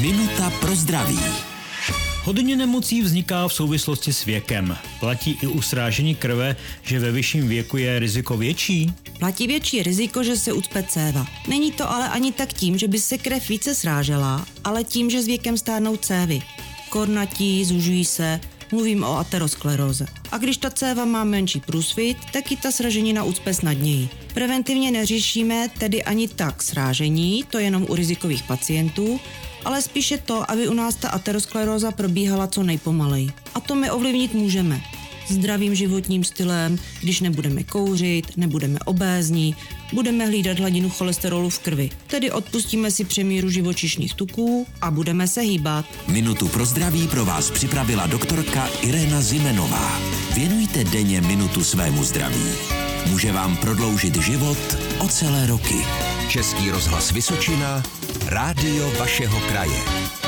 Minuta pro zdraví. Hodně nemocí vzniká v souvislosti s věkem. Platí i u srážení krve, že ve vyšším věku je riziko větší? Platí větší riziko, že se ucpe céva. Není to ale ani tak tím, že by se krev více srážela, ale tím, že s věkem stárnou cévy. Kornatí, zužují se, mluvím o ateroskleróze. A když ta céva má menší průsvit, tak i ta sraženina ucpe snadněji. Preventivně neřešíme tedy ani tak srážení, to jenom u rizikových pacientů, ale spíše to, aby u nás ta ateroskleróza probíhala co nejpomalej. A to my ovlivnit můžeme. Zdravým životním stylem, když nebudeme kouřit, nebudeme obézní, budeme hlídat hladinu cholesterolu v krvi. Tedy odpustíme si přemíru živočišných tuků a budeme se hýbat. Minutu pro zdraví pro vás připravila doktorka Irena Zimenová. Věnujte denně minutu svému zdraví. Může vám prodloužit život o celé roky. Český rozhlas Vysočina, rádio vašeho kraje.